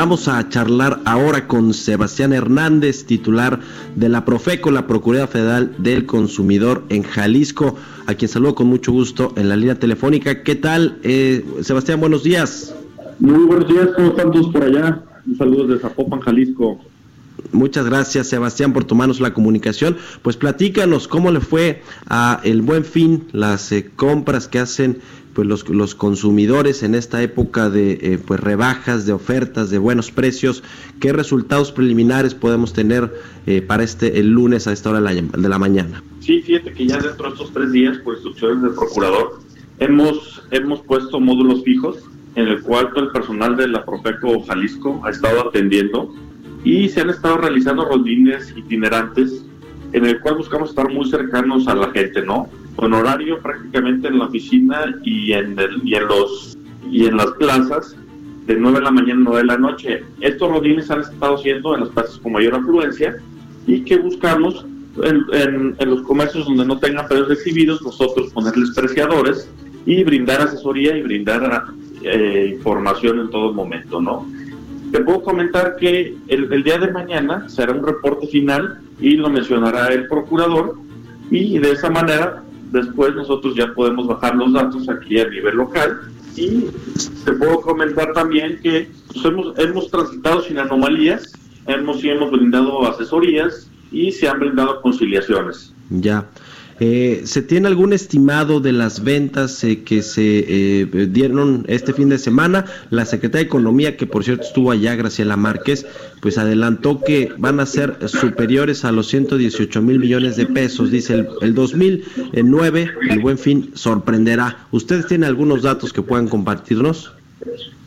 Vamos a charlar ahora con Sebastián Hernández, titular de la Profeco, la Procuraduría Federal del Consumidor en Jalisco, a quien saludo con mucho gusto en la línea telefónica. ¿Qué tal? Eh, Sebastián, buenos días. Muy buenos días, ¿cómo están todos por allá? Un saludo desde Zapopan, Jalisco. Muchas gracias, Sebastián, por tomarnos la comunicación. Pues platícanos cómo le fue a el Buen Fin, las eh, compras que hacen pues los, los consumidores en esta época de eh, pues rebajas, de ofertas, de buenos precios. ¿Qué resultados preliminares podemos tener eh, para este el lunes a esta hora de la, mañana? Sí, fíjate que ya dentro de estos tres días, por instrucciones del procurador, hemos, hemos puesto módulos fijos en el cual todo el personal de la Profeco Jalisco ha estado atendiendo y se han estado realizando rondines itinerantes en el cual buscamos estar muy cercanos a la gente, ¿no? Con horario prácticamente en la oficina y en, el, y en, los, y en las plazas de 9 de la mañana a 9 de la noche. Estos rondines han estado haciendo en las plazas con mayor afluencia y que buscamos en, en, en los comercios donde no tengan precios exhibidos, nosotros ponerles preciadores y brindar asesoría y brindar eh, información en todo momento, ¿no? Te puedo comentar que el, día de mañana será un reporte final y lo mencionará el procurador y de esa manera después nosotros ya podemos bajar los datos aquí a nivel local y te puedo comentar también que pues, hemos, hemos transitado sin anomalías, hemos, hemos brindado asesorías y se han brindado conciliaciones. Ya. Eh, ¿Se tiene algún estimado de las ventas eh, que se eh, dieron este fin de semana? La Secretaría de Economía, que por cierto estuvo allá, Graciela Márquez, pues adelantó que van a ser superiores a los 118 mil millones de pesos. Dice el, el 2009, el buen fin sorprenderá. ¿Ustedes tienen algunos datos que puedan compartirnos?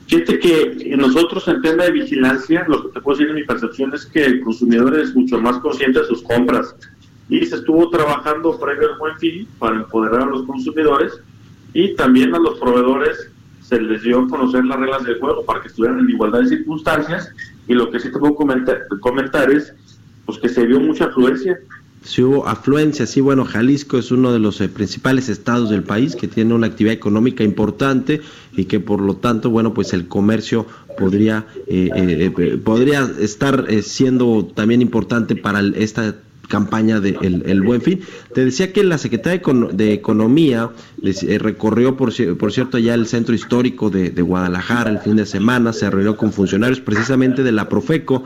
Fíjate que nosotros en tema de vigilancia, lo que te puedo decir en mi percepción es que el consumidor es mucho más consciente de sus compras y se estuvo trabajando previo al buen fin para empoderar a los consumidores y también a los proveedores se les dio a conocer las reglas del juego para que estuvieran en igualdad de circunstancias y lo que sí te puedo comentar, comentar es pues que se vio mucha afluencia. Si hubo afluencia, sí, bueno, Jalisco es uno de los eh, principales estados del país que tiene una actividad económica importante y que por lo tanto, bueno, pues el comercio podría, eh, eh, podría estar siendo también importante para esta campaña de el, Buen Fin. Te decía que la Secretaría de, Economía eh, recorrió, por, por, cierto, ya el centro histórico de, Guadalajara el fin de semana, se reunió con funcionarios precisamente de la Profeco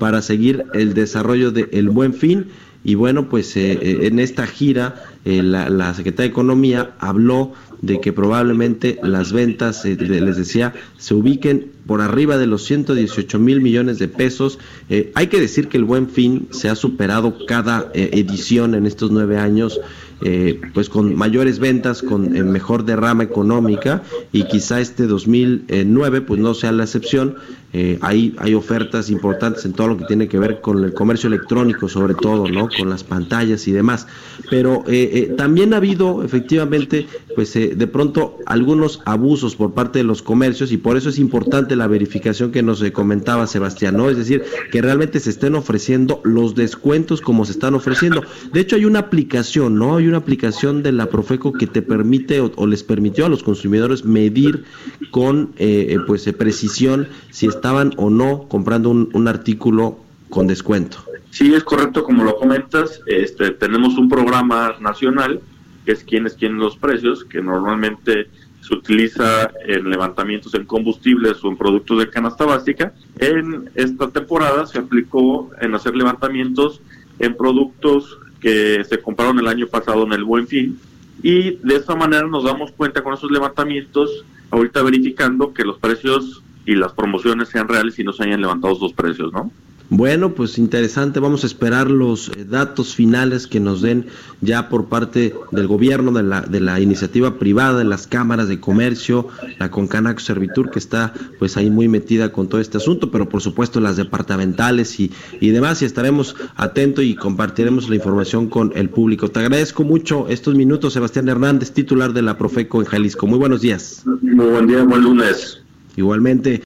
para seguir el desarrollo del el Buen Fin. Y bueno, pues eh, eh, en esta gira la, la Secretaría de Economía habló de que probablemente las ventas, eh, les decía, se ubiquen por arriba de los 118 mil millones de pesos. Eh, hay que decir que el buen fin se ha superado cada eh, edición en estos nueve años. pues con mayores ventas, con mejor derrama económica y quizá este 2009 pues no sea la excepción. hay, hay ofertas importantes en todo lo que tiene que ver con el comercio electrónico, sobre todo, ¿no? Con las pantallas y demás. Pero también ha habido efectivamente pues de pronto algunos abusos por parte de los comercios y por eso es importante la verificación que nos comentaba Sebastián, ¿no? Es decir, que realmente se estén ofreciendo los descuentos como se están ofreciendo. De hecho, hay una aplicación, ¿no? Hay una aplicación de la Profeco que te permite o, les permitió a los consumidores medir con eh, eh pues precisión si estaban o no comprando un, un artículo con descuento. Sí, es correcto, como lo comentas, este, tenemos un programa nacional que es quién es quién los precios, que normalmente se utiliza en levantamientos en combustibles o en productos de canasta básica. En esta temporada se aplicó en hacer levantamientos en productos que se compraron el año pasado en el Buen Fin y de esa manera nos damos cuenta con esos levantamientos, ahorita verificando que los precios y las promociones sean reales y no se hayan levantado los precios, ¿no? Bueno, pues interesante. Vamos a esperar los eh, datos finales que nos den ya por parte del gobierno, de la, de la iniciativa privada, de las cámaras de comercio, la Concanaco Servitur, que está pues ahí muy metida con todo este asunto, pero por supuesto las departamentales y, y demás. Y estaremos atentos y compartiremos la información con el público. Te agradezco mucho estos minutos, Sebastián Hernández, titular de la Profeco en Jalisco. Muy buenos días. Muy buen día, buen lunes. Igualmente.